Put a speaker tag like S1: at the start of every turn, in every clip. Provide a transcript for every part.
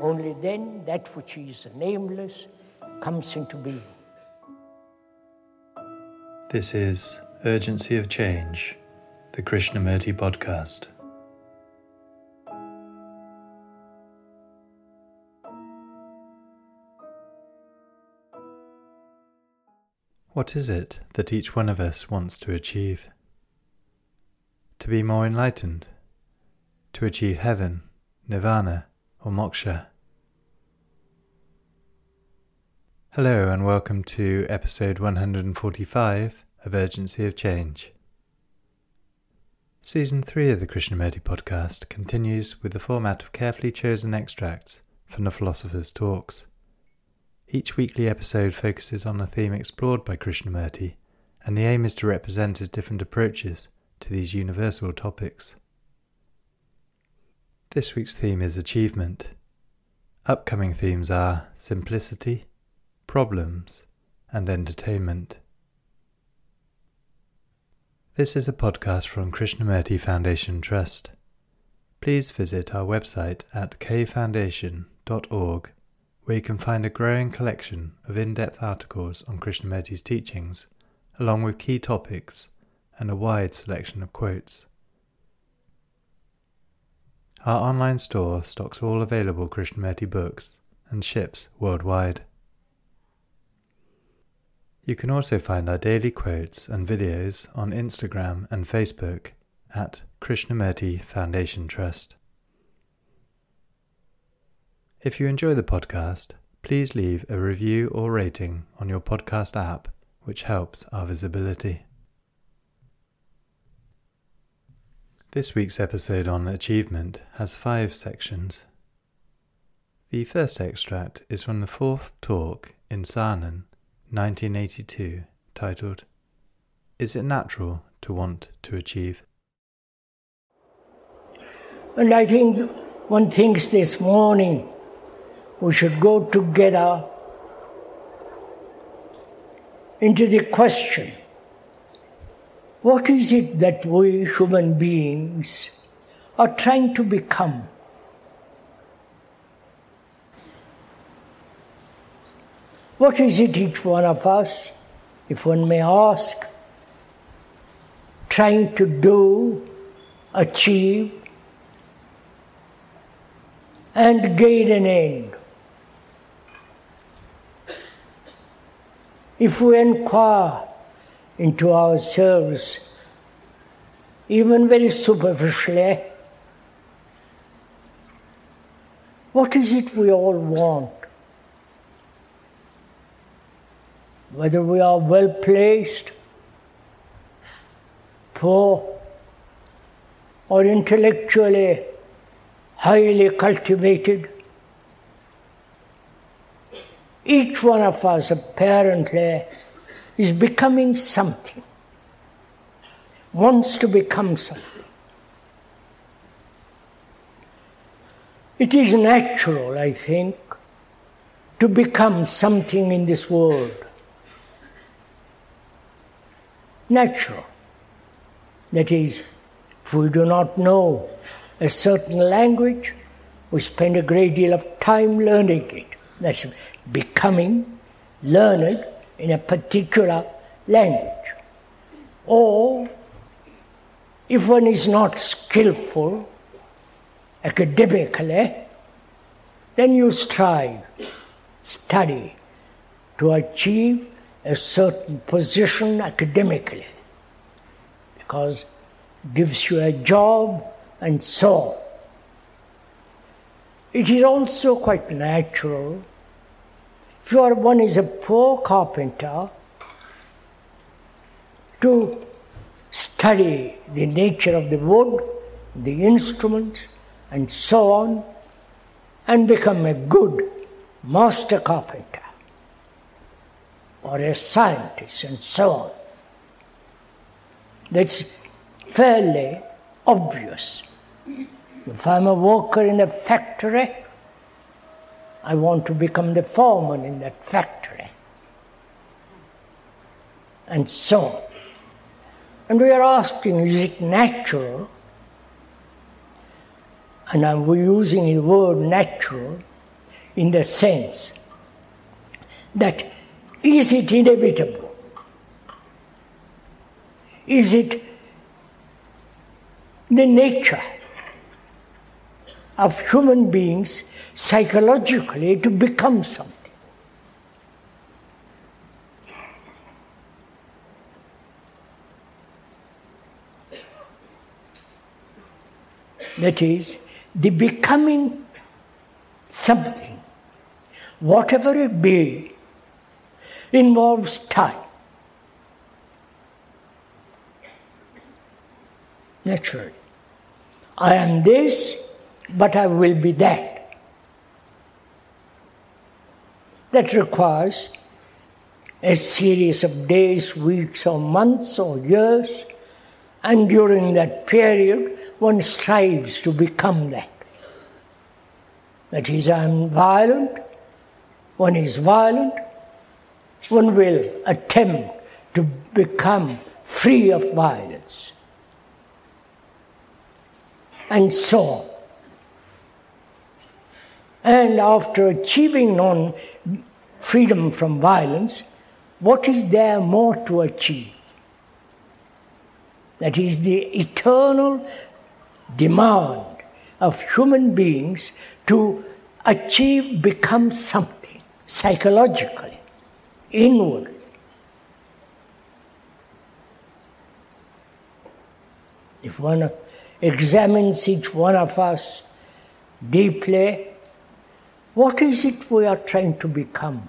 S1: Only then that which is nameless comes into being.
S2: This is Urgency of Change, the Krishnamurti podcast. What is it that each one of us wants to achieve? To be more enlightened? To achieve heaven, nirvana, or moksha? Hello, and welcome to episode 145 of Urgency of Change. Season 3 of the Krishnamurti podcast continues with the format of carefully chosen extracts from the philosopher's talks. Each weekly episode focuses on a theme explored by Krishnamurti, and the aim is to represent his different approaches to these universal topics. This week's theme is achievement. Upcoming themes are simplicity, problems, and entertainment. This is a podcast from Krishnamurti Foundation Trust. Please visit our website at kfoundation.org where you can find a growing collection of in depth articles on Krishnamurti's teachings, along with key topics and a wide selection of quotes. Our online store stocks all available Krishnamurti books and ships worldwide. You can also find our daily quotes and videos on Instagram and Facebook at Krishnamurti Foundation Trust. If you enjoy the podcast, please leave a review or rating on your podcast app, which helps our visibility. This week's episode on achievement has five sections. The first extract is from the fourth talk in Saanen, 1982, titled, Is It Natural to Want to Achieve?
S1: And I think one thinks this morning we should go together into the question what is it that we human beings are trying to become? What is it each one of us, if one may ask, trying to do, achieve, and gain an end? If we inquire into ourselves, even very superficially, what is it we all want? Whether we are well placed, poor, or intellectually highly cultivated, each one of us apparently is becoming something, wants to become something. It is natural, I think, to become something in this world. Natural. That is, if we do not know a certain language, we spend a great deal of time learning it. That's becoming learned in a particular language. Or if one is not skillful academically, then you strive, study to achieve a certain position academically because it gives you a job and so on. It is also quite natural if one is a poor carpenter, to study the nature of the wood, the instruments, and so on, and become a good master carpenter or a scientist and so on. That's fairly obvious. If I'm a worker in a factory, I want to become the foreman in that factory. And so on. And we are asking, is it natural? And I'm using the word natural in the sense that is it inevitable? Is it the nature of human beings psychologically to become something? That is, the becoming something, whatever it be, involves time. Naturally. I am this, but I will be that. That requires a series of days, weeks, or months, or years, and during that period, one strives to become that. That is, I am violent, one is violent, one will attempt to become free of violence. And so on. And after achieving non freedom from violence, what is there more to achieve? That is the eternal demand of human beings to achieve, become something psychologically inwardly. If one examines each one of us deeply, what is it we are trying to become?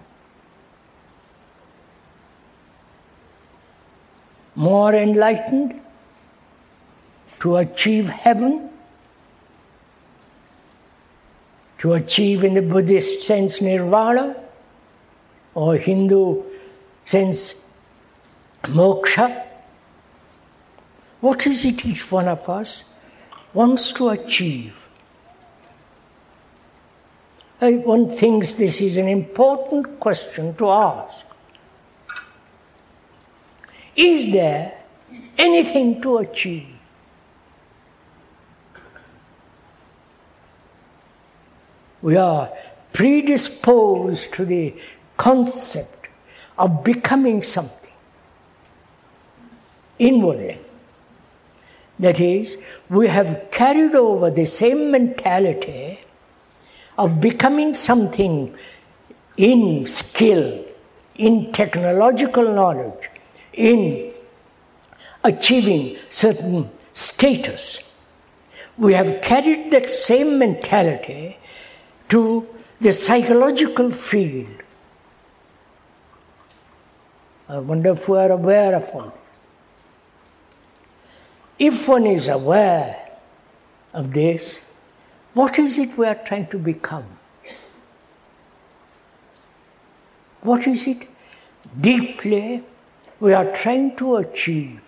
S1: More enlightened? To achieve heaven? To achieve, in the Buddhist sense, nirvana? or Hindu sense moksha. What is it each one of us wants to achieve? One thinks this is an important question to ask. Is there anything to achieve? We are predisposed to the concept of becoming something inwardly. That is, we have carried over the same mentality of becoming something in skill, in technological knowledge, in achieving certain status. We have carried that same mentality to the psychological field I wonder if we are aware of all. If one is aware of this, what is it we are trying to become? What is it deeply we are trying to achieve?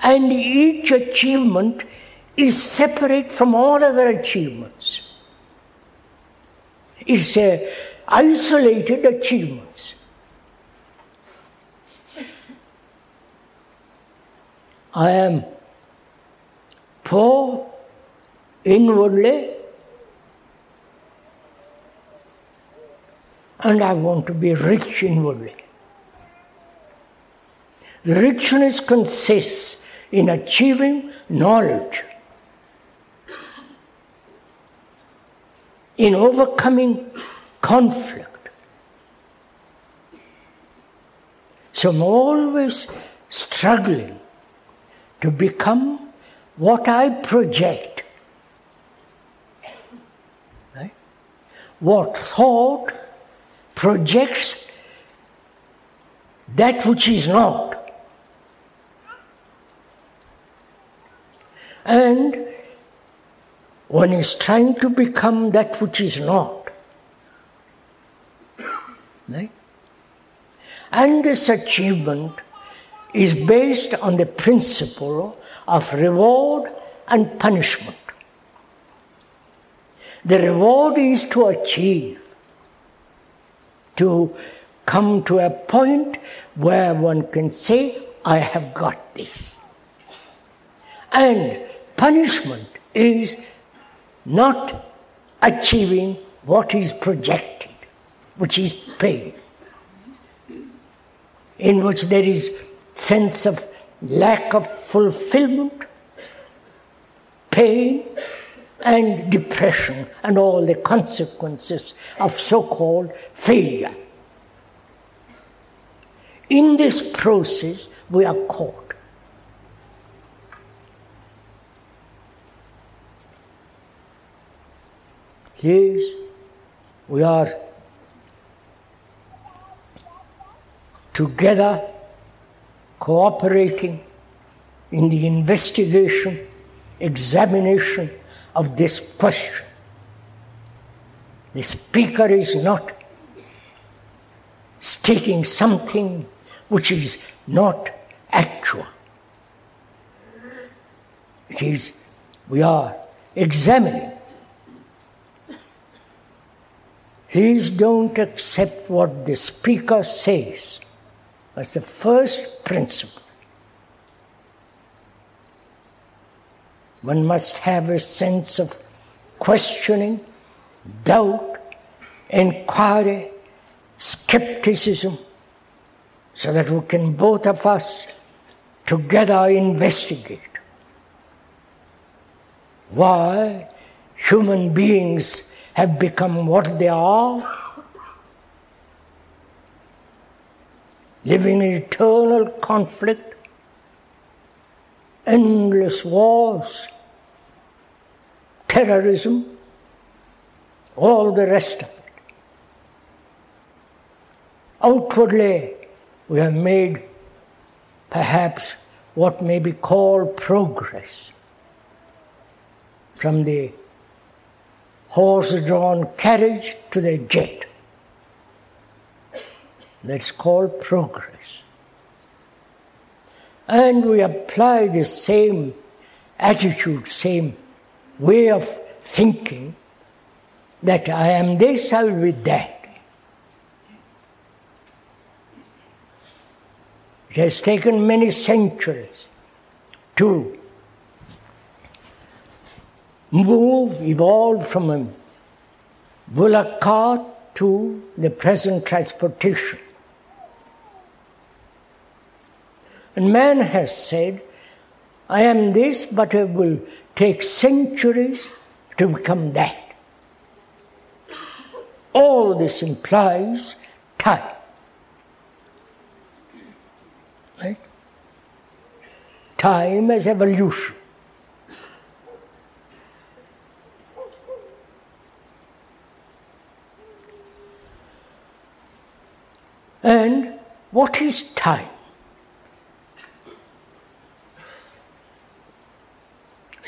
S1: And each achievement is separate from all other achievements. It's a isolated achievements. I am poor inwardly and I want to be rich inwardly. The richness consists in achieving knowledge, in overcoming conflict. So I'm always struggling to become what I project. Right? What thought projects that which is not. And one is trying to become that which is not. Right? And this achievement is based on the principle of reward and punishment. The reward is to achieve, to come to a point where one can say, I have got this. And punishment is not achieving what is projected, which is pain, in which there is sense of lack of fulfillment, pain, and depression, and all the consequences of so called failure. In this process, we are caught. Yes, we are together cooperating in the investigation, examination of this question. The speaker is not stating something which is not actual. It is, we are examining. Please don't accept what the speaker says as the first principle. One must have a sense of questioning, doubt, inquiry, skepticism, so that we can both of us together investigate why human beings have become what they are, living in eternal conflict, endless wars, terrorism, all the rest of it. Outwardly, we have made perhaps what may be called progress from the horse drawn carriage to the jet. That's called progress. And we apply the same attitude, same way of thinking that I am this, I will be that. It has taken many centuries to move, evolve from a bullock cart to the present transportation. And man has said, I am this, but it will take centuries to become that. All this implies time. Right? Time as evolution. And what is time?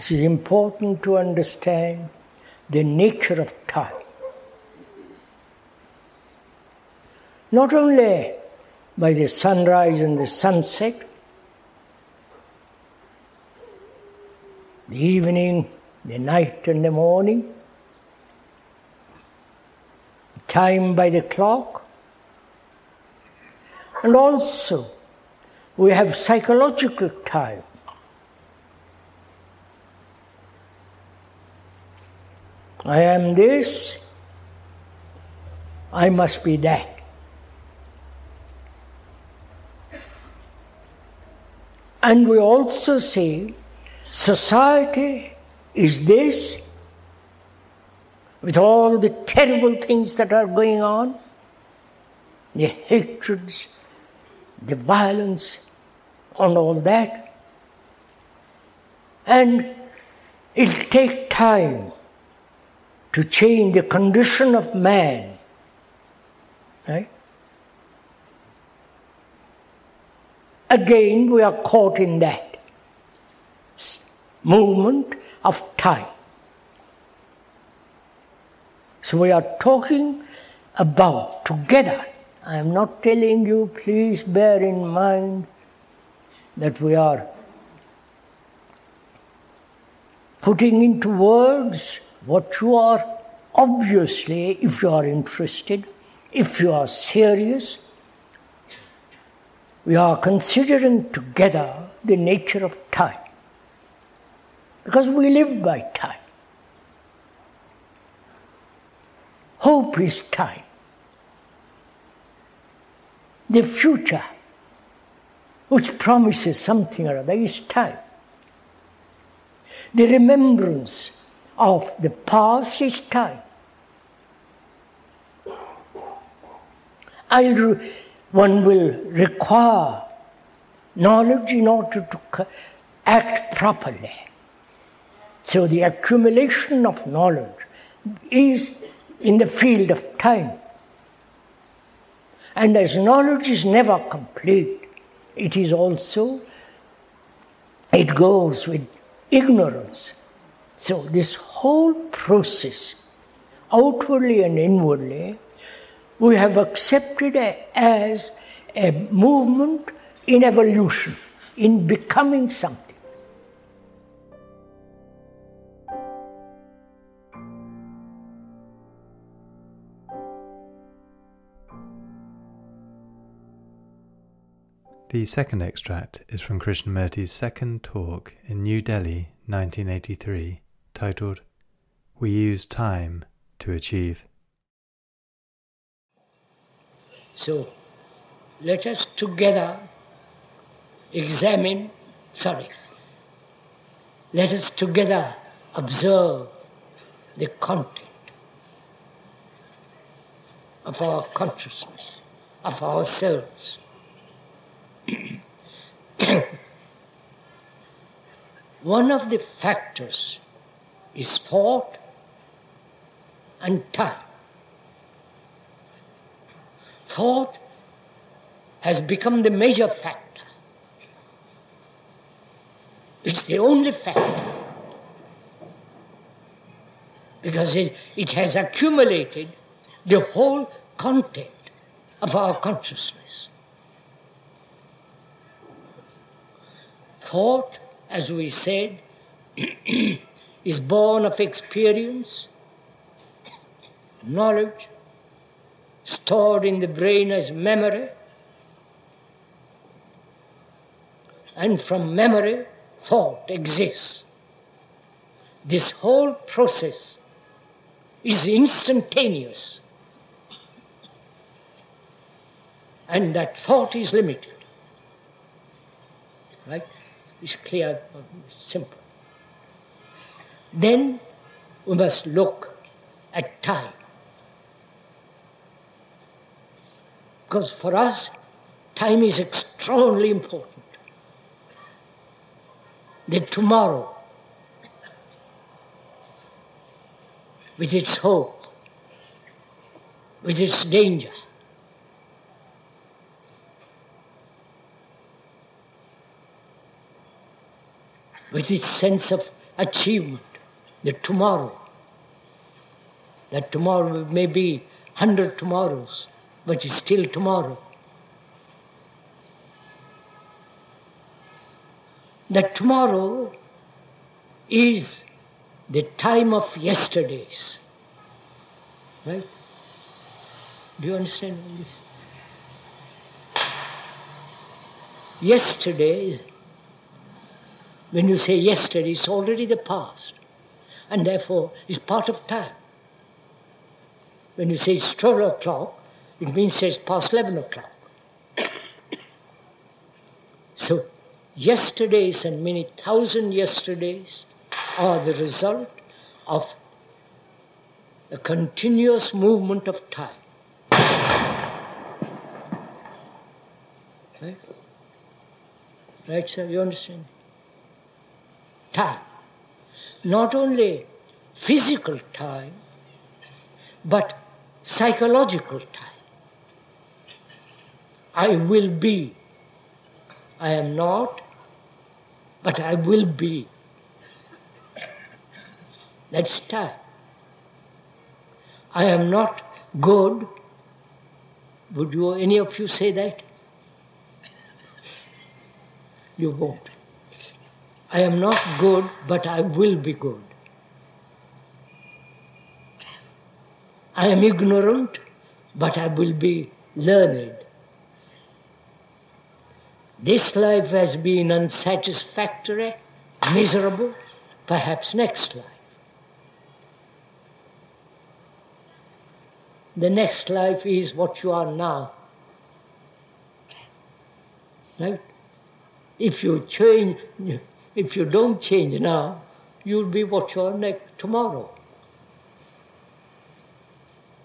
S1: It is important to understand the nature of time. Not only by the sunrise and the sunset, the evening, the night, and the morning, time by the clock, and also we have psychological time. I am this, I must be that. And we also say society is this, with all the terrible things that are going on, the hatreds, the violence, and all that. And it'll take time to change the condition of man. Right? Again, we are caught in that movement of time. So we are talking about together. I am not telling you, please bear in mind that we are putting into words what you are obviously, if you are interested, if you are serious, we are considering together the nature of time. Because we live by time. Hope is time. The future, which promises something or other, is time. The remembrance of the past is time. One will require knowledge in order to act properly. So the accumulation of knowledge is in the field of time. And as knowledge is never complete, it is also, it goes with ignorance. So this whole process, outwardly and inwardly, we have accepted as a movement in evolution, in becoming something.
S2: The second extract is from Krishnamurti's second talk in New Delhi, 1983, titled We Use Time to Achieve.
S1: So let us together examine, sorry, let us together observe the content of our consciousness, of ourselves. One of the factors is thought and time thought has become the major factor. It's the only factor. Because it, it has accumulated the whole content of our consciousness. Thought, as we said, is born of experience, knowledge, stored in the brain as memory. And from memory, thought exists. This whole process is instantaneous. And that thought is limited. Right? It's clear, simple. Then we must look at time. Because for us, time is extraordinarily important. The tomorrow, with its hope, with its danger, with its sense of achievement, the tomorrow. That tomorrow may be hundred tomorrows, but it's still tomorrow. That tomorrow is the time of yesterdays. Right? Do you understand this? Yesterday, when you say yesterday, it's already the past, and therefore is part of time. When you say it's 12 o'clock, it means it's past 11 o'clock. so, yesterdays and many thousand yesterdays are the result of a continuous movement of time. Right? Right, sir? You understand? Time. Not only physical time, but psychological time. I will be. I am not, but I will be. That's time. I am not good. Would you, any of you say that? You won't. I am not good, but I will be good. I am ignorant, but I will be learned. This life has been unsatisfactory, miserable, perhaps next life. The next life is what you are now. Right? If you change, if you don't change now, you'll be what you are next tomorrow.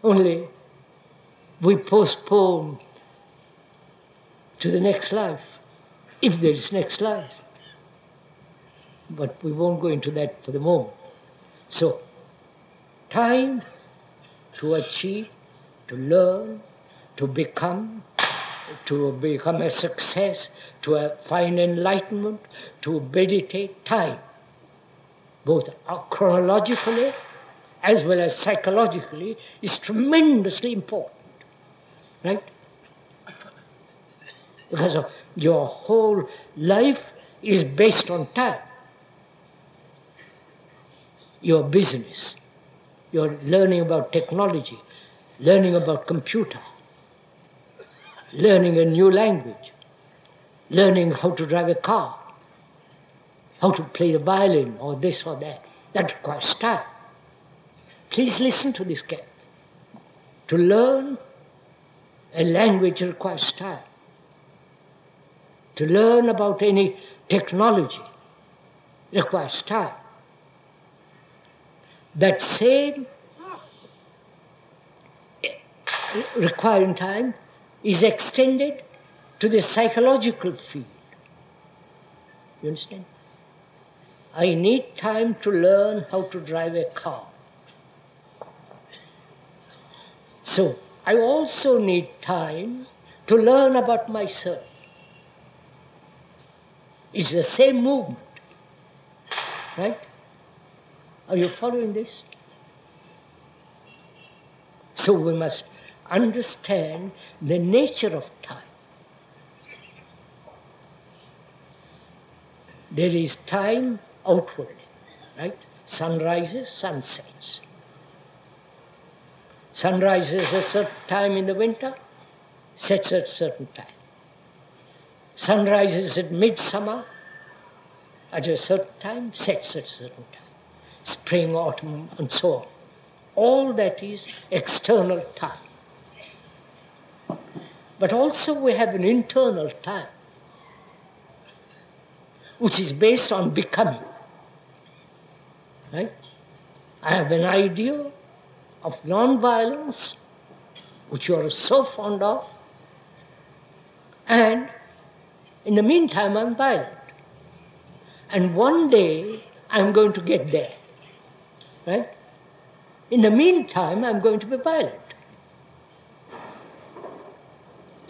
S1: Only we postpone to the next life, if there is next life. But we won't go into that for the moment. So, time to achieve, to learn, to become, to become a success, to find enlightenment, to meditate, time, both chronologically as well as psychologically, is tremendously important. Right? Because your whole life is based on time. Your business, your learning about technology, learning about computer, learning a new language, learning how to drive a car, how to play the violin or this or that. That requires time. Please listen to this carefully. To learn a language requires time. To learn about any technology requires time. That same requiring time is extended to the psychological field. You understand? I need time to learn how to drive a car. So I also need time to learn about myself. It's the same movement. Right? Are you following this? So we must understand the nature of time. There is time outwardly, right? Sun rises, sun sets. Sun rises at a certain time in the winter, sets at a certain time. Sun rises at midsummer at a certain time, sets at a certain time. Spring, autumn, and so on. All that is external time. But also we have an internal time, which is based on becoming. Right? I have an idea of non-violence, which you are so fond of, and in the meantime I'm violent. And one day I'm going to get there. Right? In the meantime, I'm going to be violent.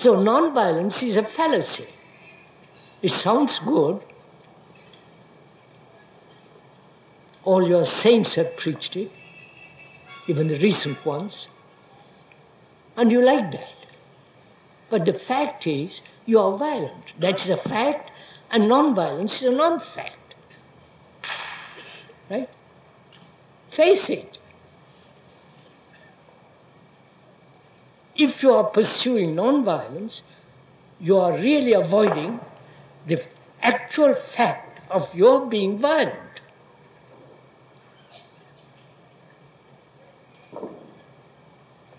S1: So non-violence is a fallacy. It sounds good. All your saints have preached it, even the recent ones, and you like that. But the fact is, you are violent. That is a fact, and non-violence is a non-fact. Right? Face it. If you are pursuing non-violence, you are really avoiding the actual fact of your being violent.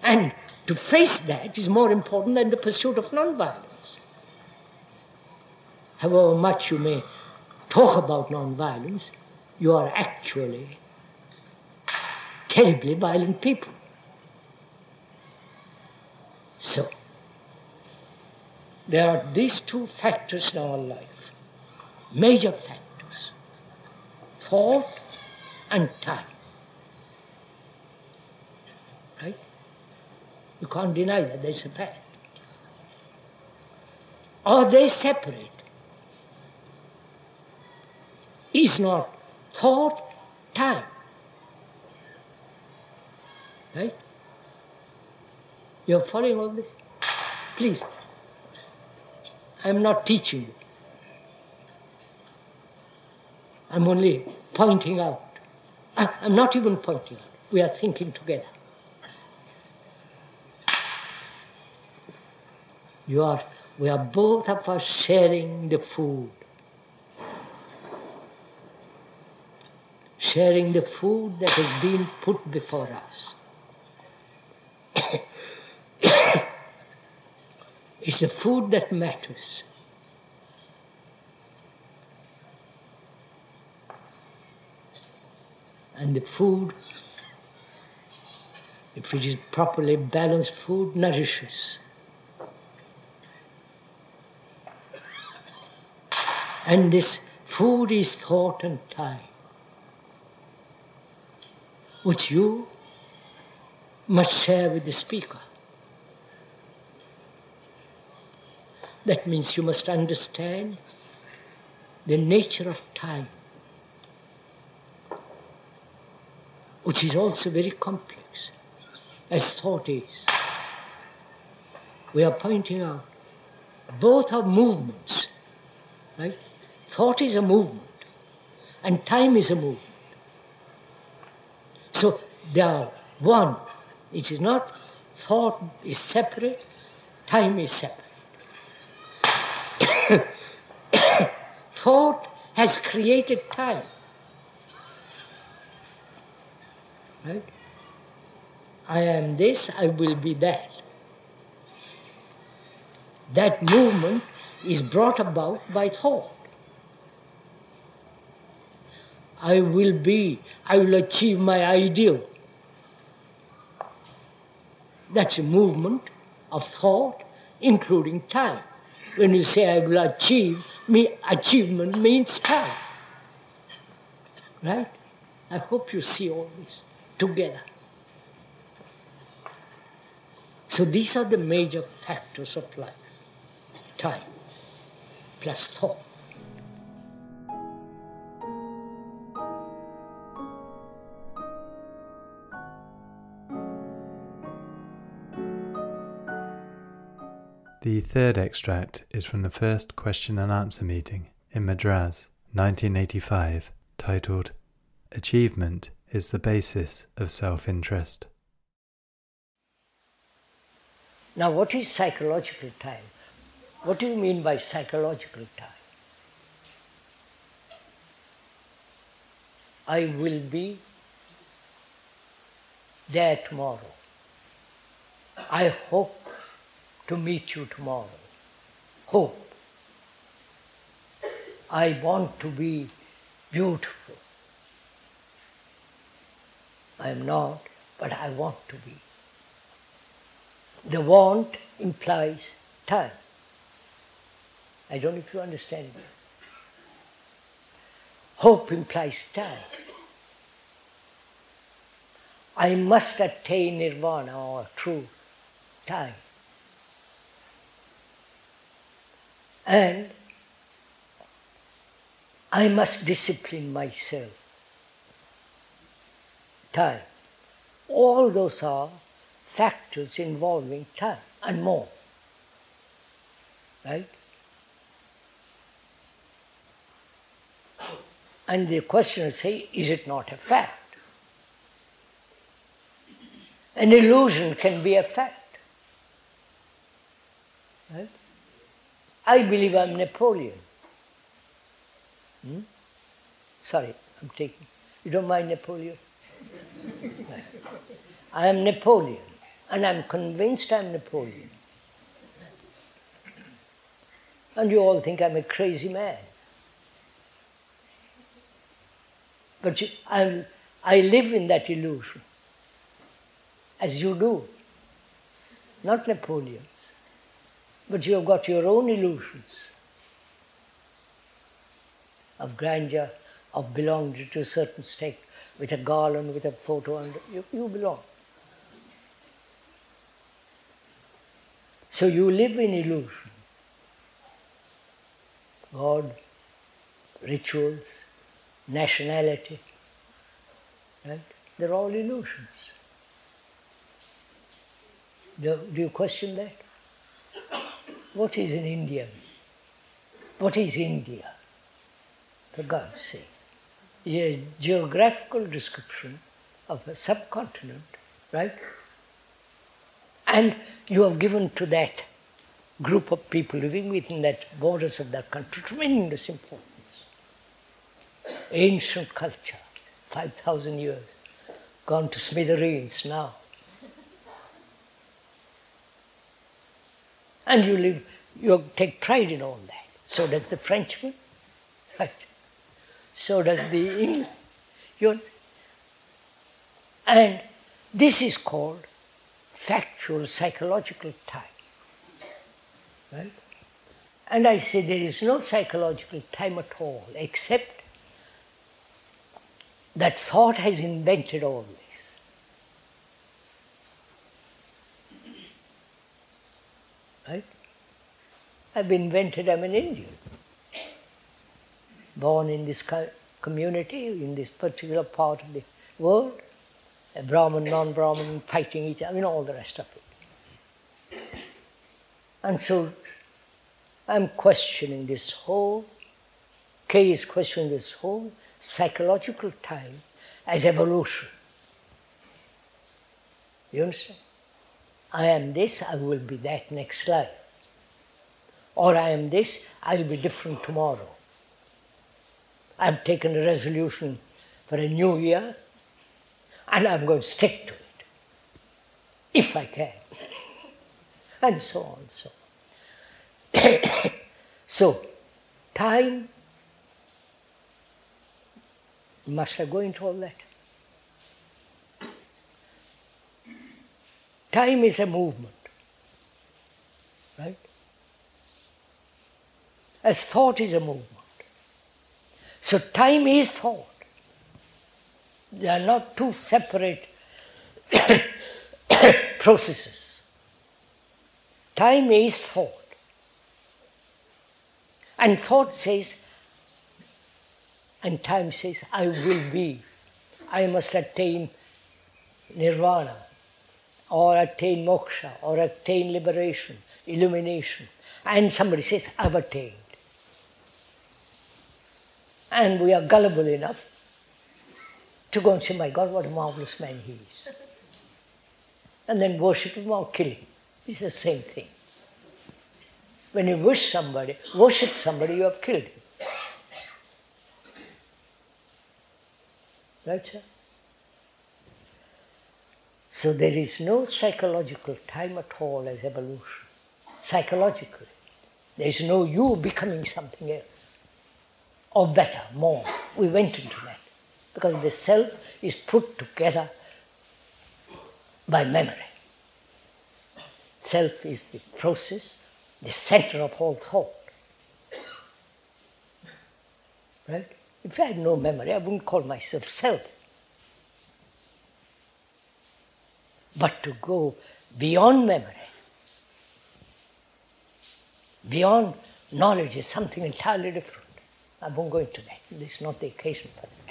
S1: And to face that is more important than the pursuit of non-violence. However much you may talk about non-violence, you are actually terribly violent people. So, there are these two factors in our life, major factors thought and time. Right? You can't deny that, that's a fact. Are they separate? Is not thought time. Right? You're following all this? Please. I'm not teaching you. I'm only pointing out. I'm not even pointing out. We are thinking together. You are, we are both of us sharing the food. Sharing the food that has been put before us. it's the food that matters. And the food, if it is properly balanced food, nourishes. And this food is thought and time, which you must share with the speaker. That means you must understand the nature of time, which is also very complex, as thought is. We are pointing out both are movements, right? Thought is a movement, and time is a movement. So they are one. It is not thought is separate, time is separate. thought has created time. Right? I am this, I will be that. That movement is brought about by thought. I will be, I will achieve my ideal. That's a movement of thought, including time. When you say I will achieve, me achievement means time. Right? I hope you see all this together. So these are the major factors of life time plus thought.
S2: The third extract is from the first question and answer meeting in Madras, 1985, titled Achievement is the Basis of Self Interest.
S1: Now, what is psychological time? What do you mean by psychological time? I will be there tomorrow. I hope to meet you tomorrow. Hope. I want to be beautiful. I am not, but I want to be. The want implies time. I don't know if you understand it. Hope implies time. I must attain nirvana or true time. And I must discipline myself. Time. All those are factors involving time and more. Right? And the question is, say, is it not a fact? An illusion can be a fact. Right? I believe I'm Napoleon. Hmm? Sorry, I'm taking. You don't mind Napoleon? I am Napoleon, and I'm convinced I'm Napoleon. And you all think I'm a crazy man. But you, I'm, I live in that illusion, as you do, not Napoleon. But you have got your own illusions of grandeur, of belonging to a certain state, with a garland, with a photo, and you, you belong. So you live in illusion. God, rituals, nationality, right? They're all illusions. Do, do you question that? What is an Indian? What is India? For God's sake. A geographical description of a subcontinent, right? And you have given to that group of people living within that borders of that country tremendous importance. Ancient culture, 5,000 years, gone to smithereens now. And you live, you take pride in all that. So does the Frenchman, right? So does the English. You and this is called factual psychological time. Right? And I say there is no psychological time at all, except that thought has invented all this. Right? I've been invented, I'm an Indian. Born in this community, in this particular part of the world, a Brahmin, non Brahmin fighting each other, you know, all the rest of it. And so I'm questioning this whole, K is questioning this whole psychological time as evolution. You understand? I am this, I will be that next life. Or I am this, I'll be different tomorrow. I've taken a resolution for a new year, and I'm going to stick to it, if I can. And so on, so on. so, time, must I go into all that? Time is a movement, As thought is a movement. So, time is thought. They are not two separate processes. Time is thought. And thought says, and time says, I will be. I must attain nirvana, or attain moksha, or attain liberation, illumination. And somebody says, I've attained. And we are gullible enough to go and say, My God, what a marvelous man he is. And then worship him or kill him. It's the same thing. When you wish somebody, worship somebody, you have killed him. Right, sir? So there is no psychological time at all as evolution. Psychologically. There is no you becoming something else. Or better, more. We went into that because the self is put together by memory. Self is the process, the center of all thought. Right? If I had no memory, I wouldn't call myself self. But to go beyond memory, beyond knowledge is something entirely different. I won't go into that. This is not the occasion for that.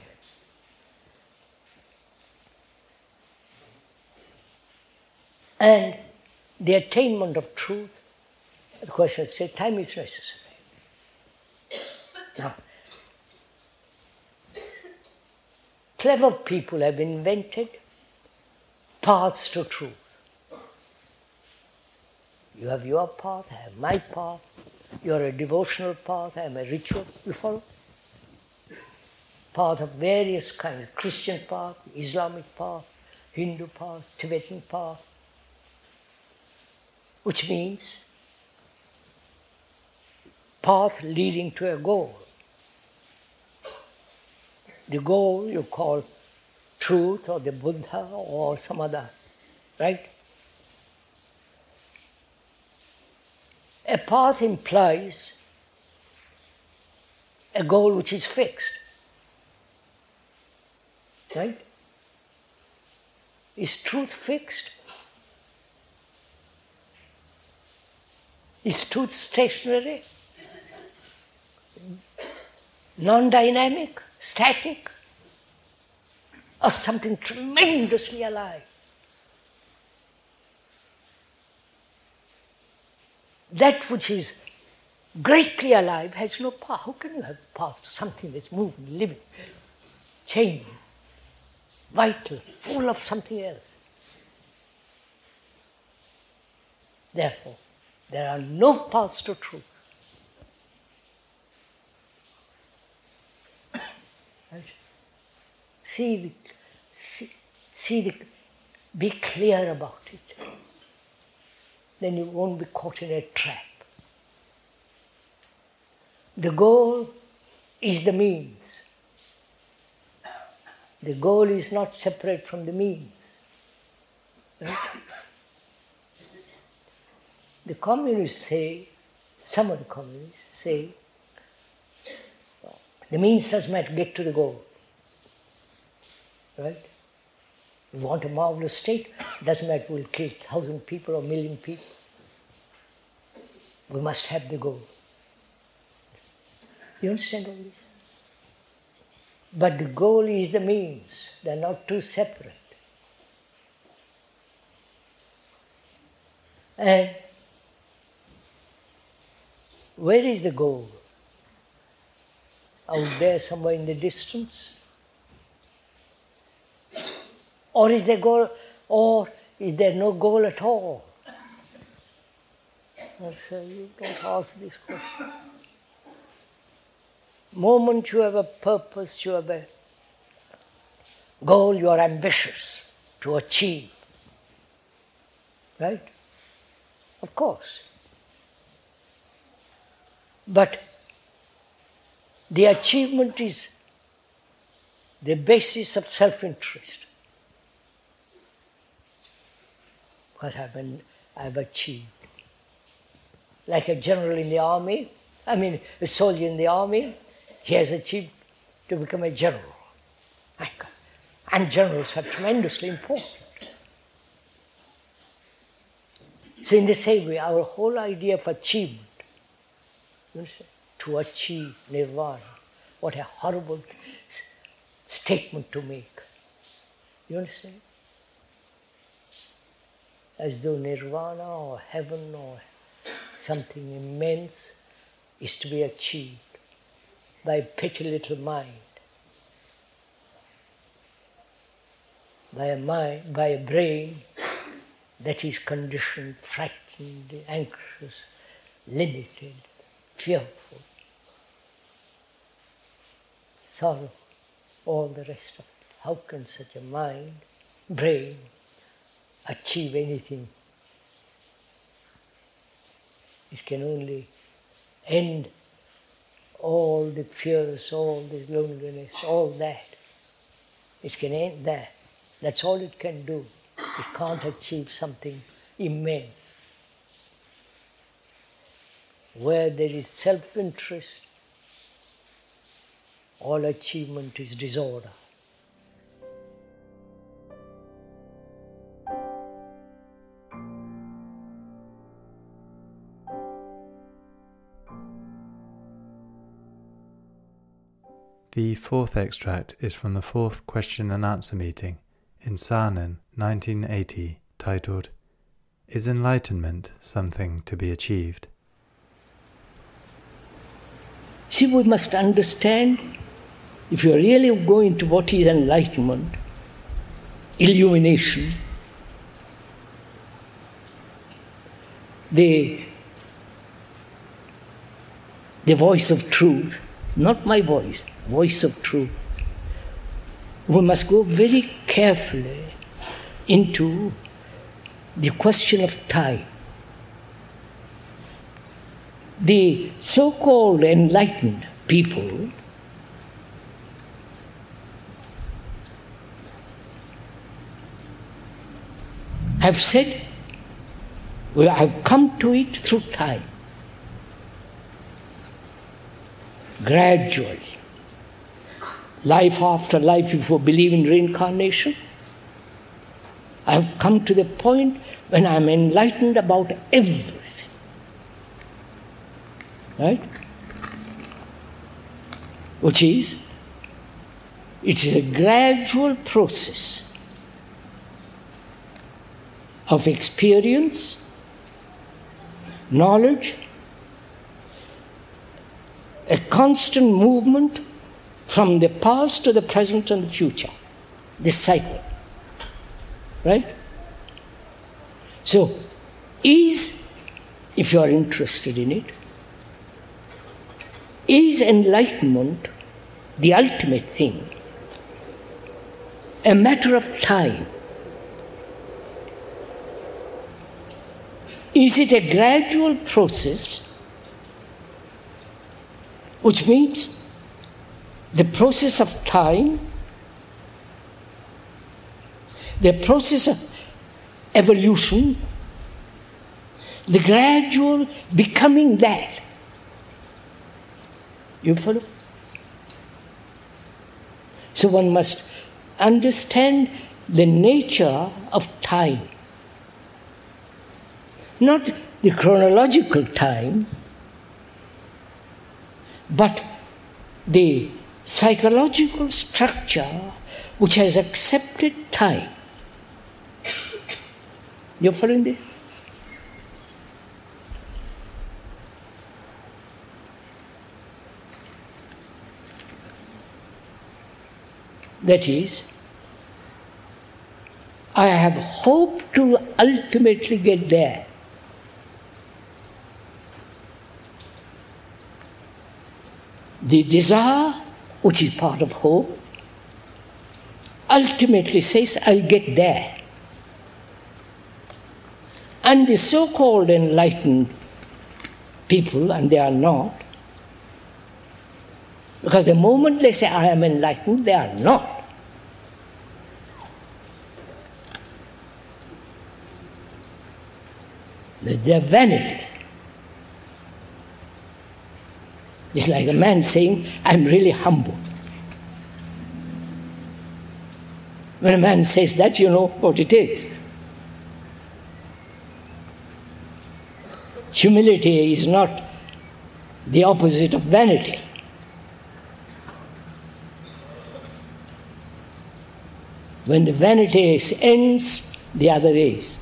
S1: and the attainment of truth, the question say, time is necessary. Now, clever people have invented paths to truth. You have your path, I have my path. You are a devotional path, I am a ritual. You follow? Path of various kinds Christian path, Islamic path, Hindu path, Tibetan path, which means path leading to a goal. The goal you call truth or the Buddha or some other, right? A path implies a goal which is fixed, right? Is truth fixed? Is truth stationary? Non dynamic? Static? Or something tremendously alive? That which is greatly alive has no power. How can you have power to something that's moving, living, changing, vital, full of something else? Therefore, there are no paths to truth. See, see, see be clear about it. Then you won't be caught in a trap. The goal is the means. The goal is not separate from the means. The communists say, some of the communists say, the means does matter, get to the goal. Right? We want a marvelous state, it doesn't matter if we'll kill a thousand people or a million people. We must have the goal. You understand all this? But the goal is the means, they're not two separate. And where is the goal? Out there, somewhere in the distance? Or is there goal, or is there no goal at all? I say, you don't ask this question moment you have a purpose, you have a goal, you are ambitious to achieve. Right? Of course. But the achievement is the basis of self interest. Because I've, been, I've achieved. Like a general in the army, I mean, a soldier in the army, he has achieved to become a general. And generals are tremendously important. So, in the same way, our whole idea of achievement, to achieve nirvana, what a horrible statement to make. You understand? As though nirvana or heaven or something immense is to be achieved by petty little mind, by a mind, by a brain that is conditioned, frightened, anxious, limited, fearful, sorrow, all the rest of it. How can such a mind, brain, achieve anything? It can only end all the fears, all the loneliness, all that. It can end there. That's all it can do. It can't achieve something immense. Where there is self interest, all achievement is disorder.
S2: The fourth extract is from the fourth question and answer meeting in Saanen, 1980, titled, Is Enlightenment Something to be Achieved?
S1: See, we must understand if you really going to what is enlightenment, illumination, the, the voice of truth, not my voice, voice of truth. We must go very carefully into the question of time. The so called enlightened people have said, we have come to it through time. Gradually life after life, if you believe in reincarnation. I've come to the point when I'm enlightened about everything. Right? Which is, it is a gradual process of experience knowledge, a constant movement from the past to the present and the future. This cycle. Right? So, is, if you are interested in it, is enlightenment the ultimate thing? A matter of time. Is it a gradual process, which means the process of time, the process of evolution, the gradual becoming that? You follow? So one must understand the nature of time. Not the chronological time, but the psychological structure which has accepted time. You're following this? That is, I have hoped to ultimately get there. The desire, which is part of hope, ultimately says, I'll get there. And the so called enlightened people, and they are not, because the moment they say, I am enlightened, they are not. Their vanity. It's like a man saying, I'm really humble. When a man says that, you know what it is. Humility is not the opposite of vanity. When the vanity ends, the other is.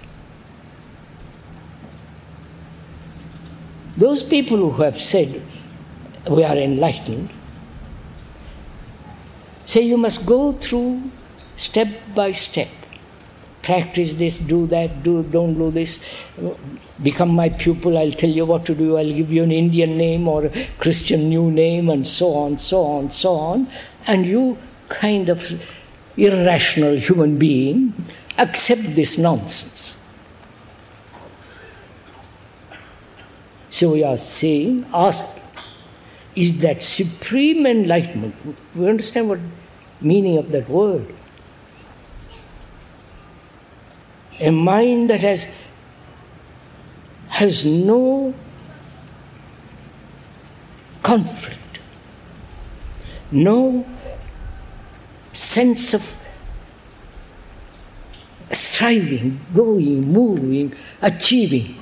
S1: Those people who have said we are enlightened say you must go through step by step. Practice this, do that, do don't do this. Become my pupil, I'll tell you what to do, I'll give you an Indian name or a Christian new name, and so on, so on, so on. And you kind of irrational human being accept this nonsense. So we are saying, ask, is that supreme enlightenment? We understand what meaning of that word. A mind that has has no conflict, no sense of striving, going, moving, achieving.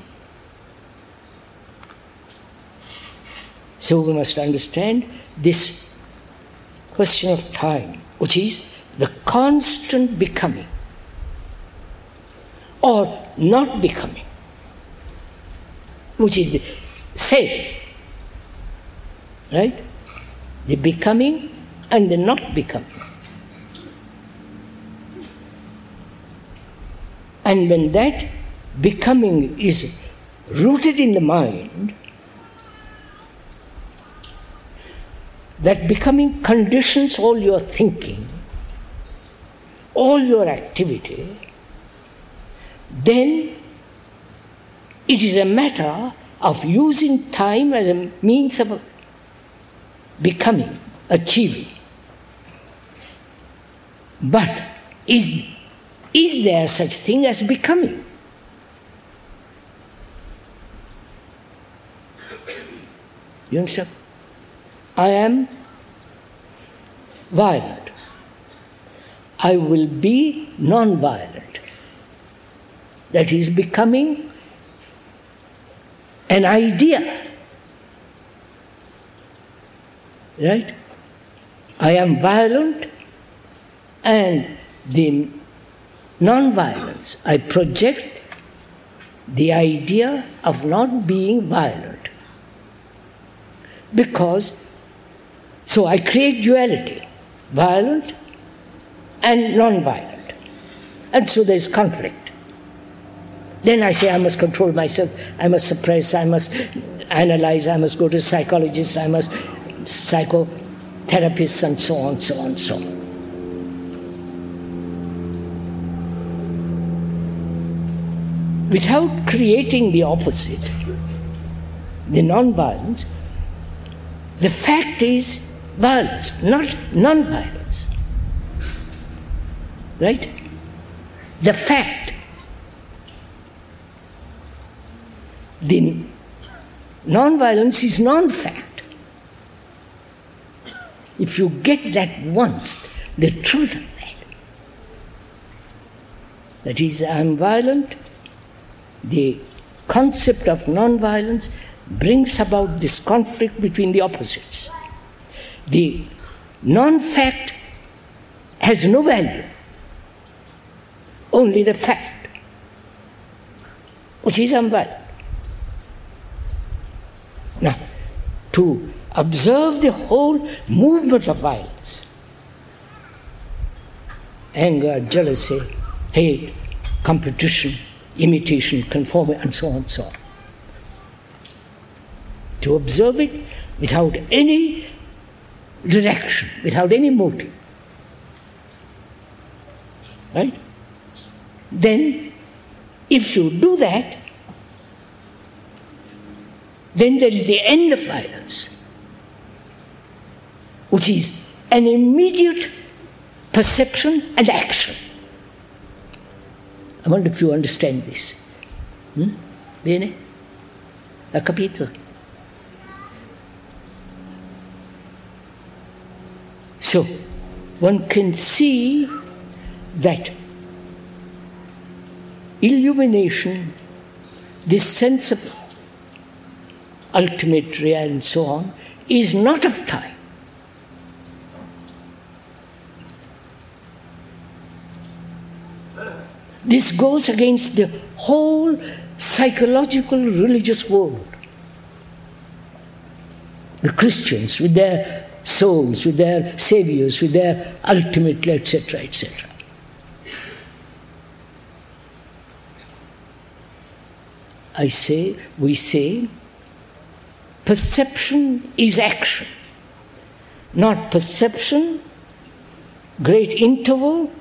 S1: So we must understand this question of time, which is the constant becoming or not becoming, which is the same. Right? The becoming and the not becoming. And when that becoming is rooted in the mind, that becoming conditions all your thinking, all your activity, then it is a matter of using time as a means of becoming, achieving. But is is there such thing as becoming? You understand? I am violent. I will be non violent. That is becoming an idea. Right? I am violent and the non-violence. I project the idea of not being violent. Because, so I create duality violent and non violent. And so there's conflict. Then I say I must control myself, I must suppress, I must analyze, I must go to psychologists, I must psychotherapists, and so on, so on, so on. without creating the opposite, the non-violence, the fact is violence, not non-violence. Right? The fact. The non-violence is non-fact. If you get that once, the truth of that, that is, I am violent, the concept of non-violence brings about this conflict between the opposites. The non-fact has no value, only the fact, which is unviolent. Now, to observe the whole movement of violence anger, jealousy, hate, competition, imitation, conformity, and so on and so on. To observe it without any direction, without any motive. Right? Then, if you do that, then there is the end of violence, which is an immediate perception and action. I wonder if you understand this. Hmm? Bene? Ha capito? So, one can see that illumination, this sense of ultimate reality and so on, is not of time. This goes against the whole psychological religious world. The Christians, with their souls, with their saviors, with their ultimate, etc., etc. I say, we say, perception is action, not perception, great interval,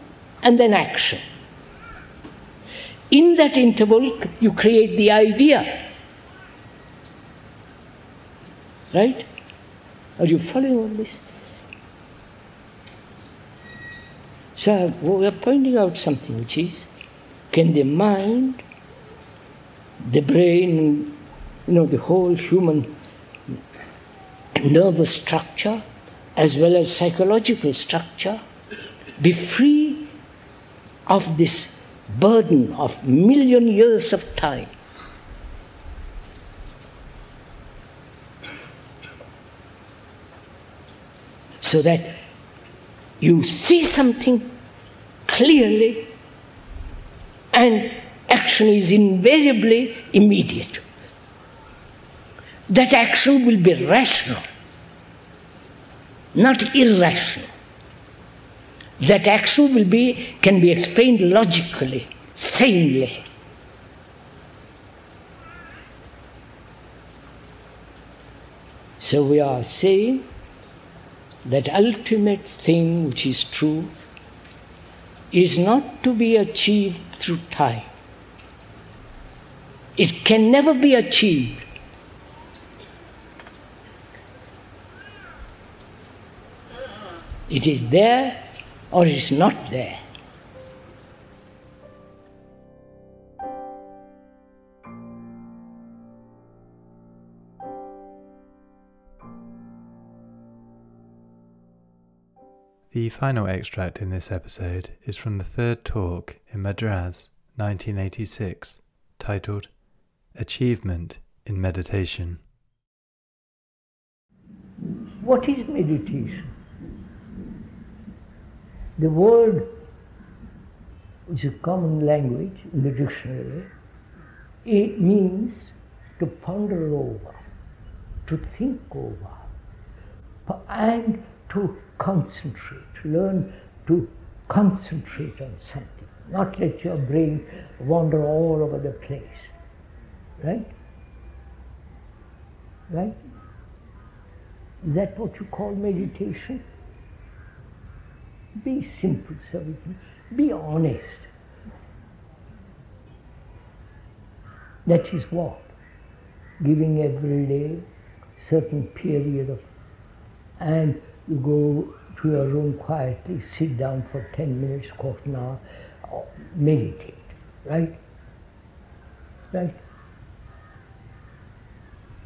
S1: and then action. In that interval, you create the idea. Right? Are you following all this? So we are pointing out something which is can the mind, the brain, you know, the whole human nervous structure, as well as psychological structure, be free of this burden of million years of time. So that you see something clearly and action is invariably immediate. That action will be rational, not irrational that action will be, can be explained logically, sanely. So we are saying that ultimate thing which is truth is not to be achieved through time. It can never be achieved It is there or it's not there.
S2: The final extract in this episode is from the third talk in Madras, 1986, titled Achievement in Meditation.
S1: What is meditation? The word, is a common language in the dictionary, It means to ponder over, to think over, and to concentrate, learn to concentrate on something, not let your brain wander all over the place. Right? Right? Is that what you call meditation? Be simple, Savitri. Be honest. That is what? Giving every day certain period of and you go to your room quietly, sit down for 10 minutes, quarter an hour, meditate, right? Right?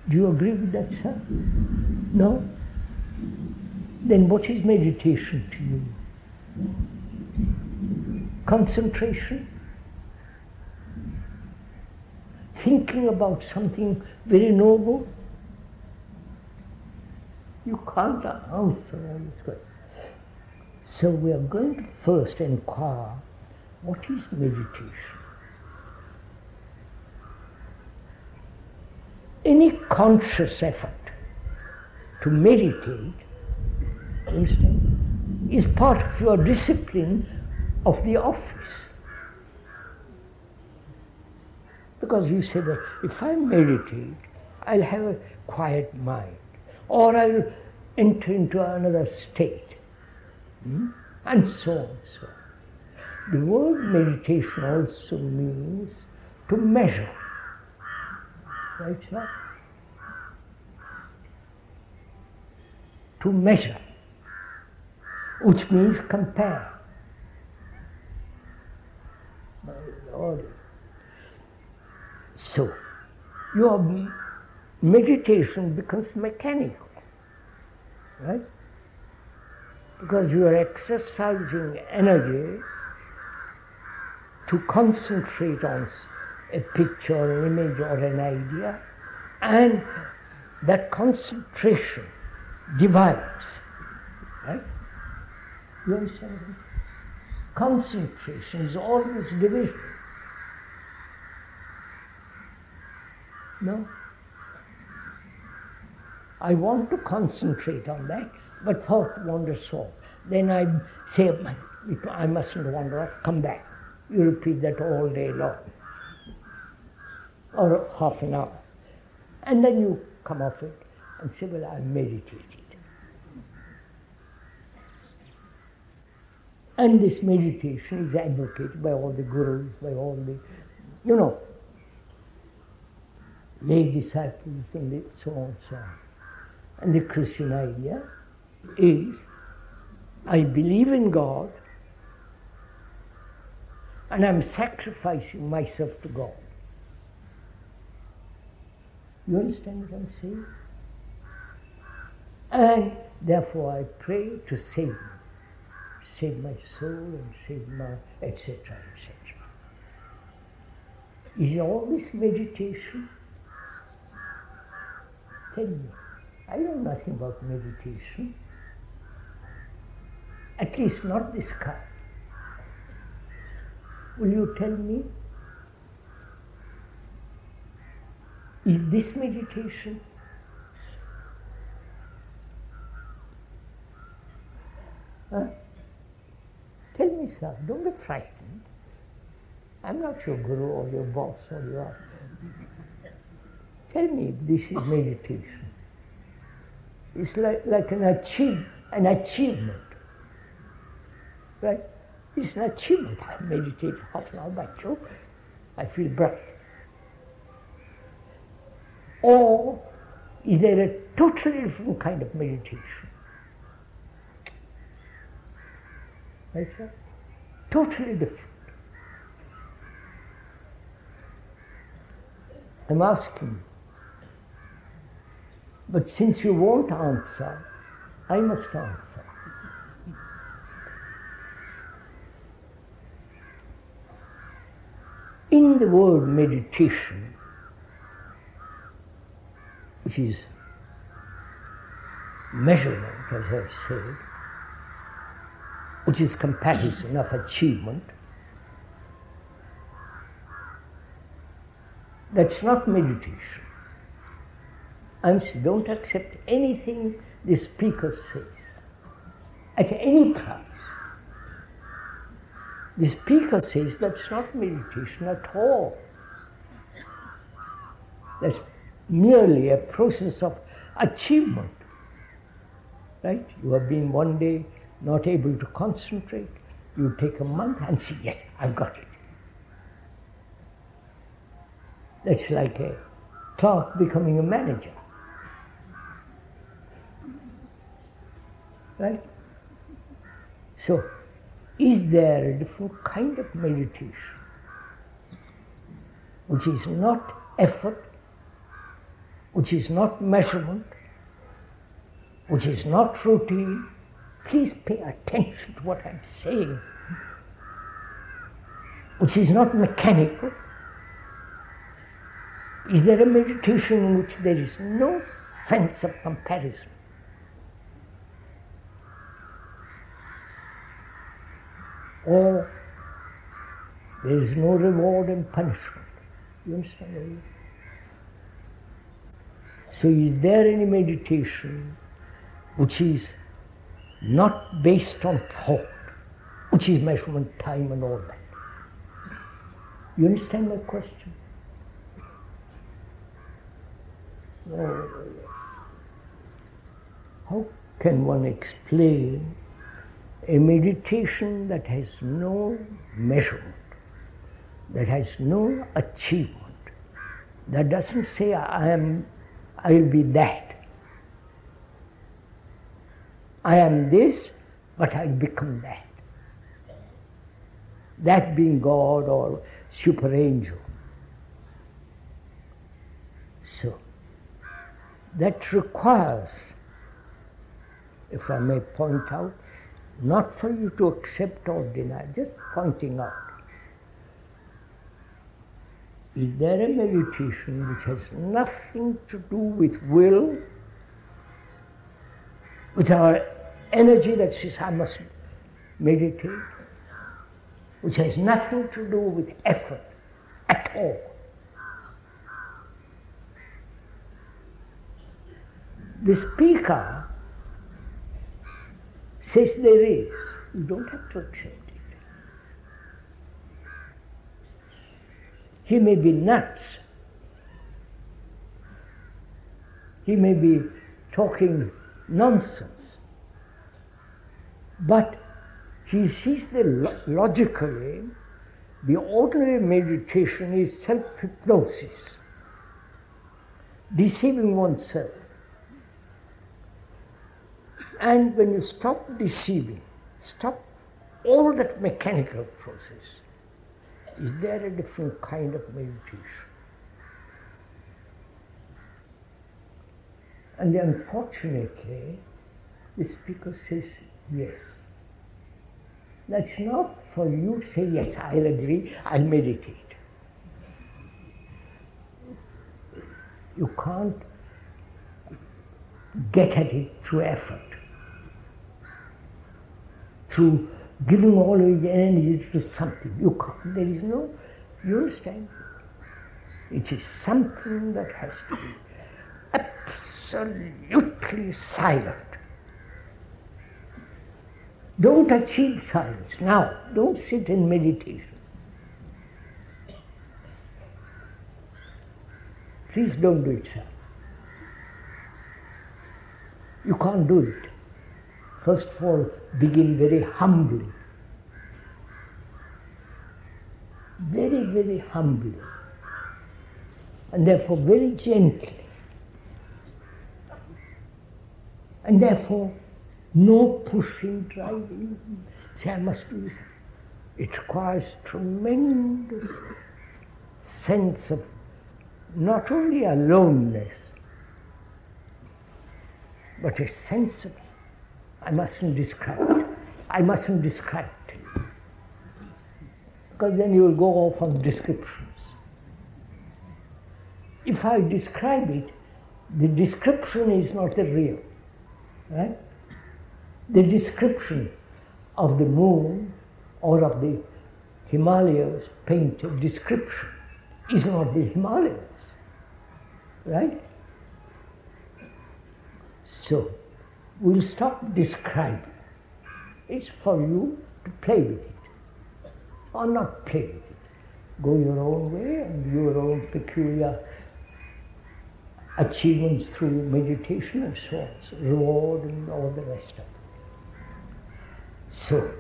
S1: Do you agree with that, sir? No? Then what is meditation to you? Concentration? Thinking about something very noble? You can't answer all these questions. So we are going to first inquire what is meditation? Any conscious effort to meditate is part of your discipline of the office. Because you say that if I meditate, I'll have a quiet mind or I'll enter into another state, hmm? and so on. So the word meditation also means to measure, right, sir? To measure, which means compare. My Lord. So, your meditation becomes mechanical, right? Because you are exercising energy to concentrate on a picture, an image, or an idea, and that concentration divides, right? You understand? Concentration is always division. No? I want to concentrate on that, but thought wanders off. Then I say, I mustn't wander off, come back. You repeat that all day long, or half an hour. And then you come off it and say, Well, I meditated. And this meditation is advocated by all the gurus, by all the, you know, lay disciples and so on and so on. And the Christian idea is I believe in God and I'm sacrificing myself to God. You understand what I'm saying? And therefore I pray to save me, save my soul and save my etc. etc. Is all this meditation? Tell me. I know nothing about meditation. At least not this kind. Will you tell me? Is this meditation? Huh? Tell me, sir, don't be frightened. I'm not your guru or your boss or your. Tell me if this is meditation. It's like, like an, achieve, an achievement. Right? It's an achievement. I meditate half an hour by two. I feel bright. Or is there a totally different kind of meditation? Right, sir? Totally different. I'm asking but since you won't answer, I must answer. In the word meditation, which is measurement, as I've said, which is comparison of achievement, That's not meditation. I'm don't accept anything the speaker says at any price. The speaker says that's not meditation at all. That's merely a process of achievement. Right? You have been one day not able to concentrate. You take a month and say, Yes, I've got it. That's like a clerk becoming a manager. Right? So, is there a different kind of meditation which is not effort, which is not measurement, which is not routine? Please pay attention to what I'm saying. Which is not mechanical. Is there a meditation in which there is no sense of comparison? Or there is no reward and punishment. You understand what I mean? So is there any meditation which is not based on thought, which is measurement, time and all that? You understand my question? Oh, how can one explain a meditation that has no measurement, that has no achievement, that doesn't say I am I will be that. I am this, but I become that. That being God or super angel. So that requires, if I may point out, not for you to accept or deny, just pointing out. Is there a meditation which has nothing to do with will, with our energy that says, I must meditate, which has nothing to do with effort at all? The speaker says there is. You don't have to accept it. He may be nuts. He may be talking nonsense. But he sees the lo- logically, the ordinary meditation is self hypnosis, deceiving oneself. And when you stop deceiving, stop all that mechanical process, is there a different kind of meditation? And unfortunately, the speaker says yes. That's not for you say, yes, I'll agree, I'll meditate. You can't get at it through effort through giving all your energy to something. You can't, there is no, you understand? It is something that has to be absolutely silent. Don't achieve silence now. Don't sit in meditation. Please don't do it, sir. You can't do it. First of all, begin very humbly. Very, very humbly. And therefore, very gently. And therefore, no pushing, driving. Say, I must do this. It requires tremendous sense of not only aloneness, but a sense of I mustn't describe it. I mustn't describe it. Because then you will go off on descriptions. If I describe it, the description is not the real. Right? The description of the moon or of the Himalayas painted description is not the Himalayas, right? So, we'll stop describing. It's for you to play with it, or not play with it. Go your own way and your own peculiar achievements through meditation and so on, so reward and all the rest of it. So,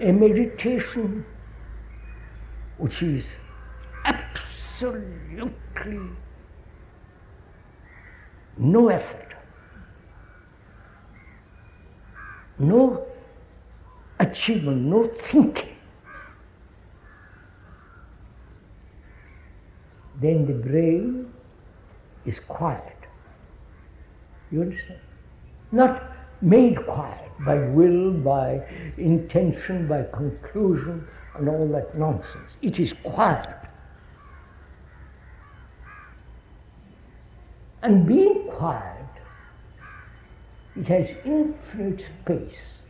S1: a meditation which is absolutely no effort, no achievement, no thinking, then the brain is quiet. You understand? Not made quiet by will, by intention, by conclusion, and all that nonsense. It is quiet. And being quiet, it has infinite space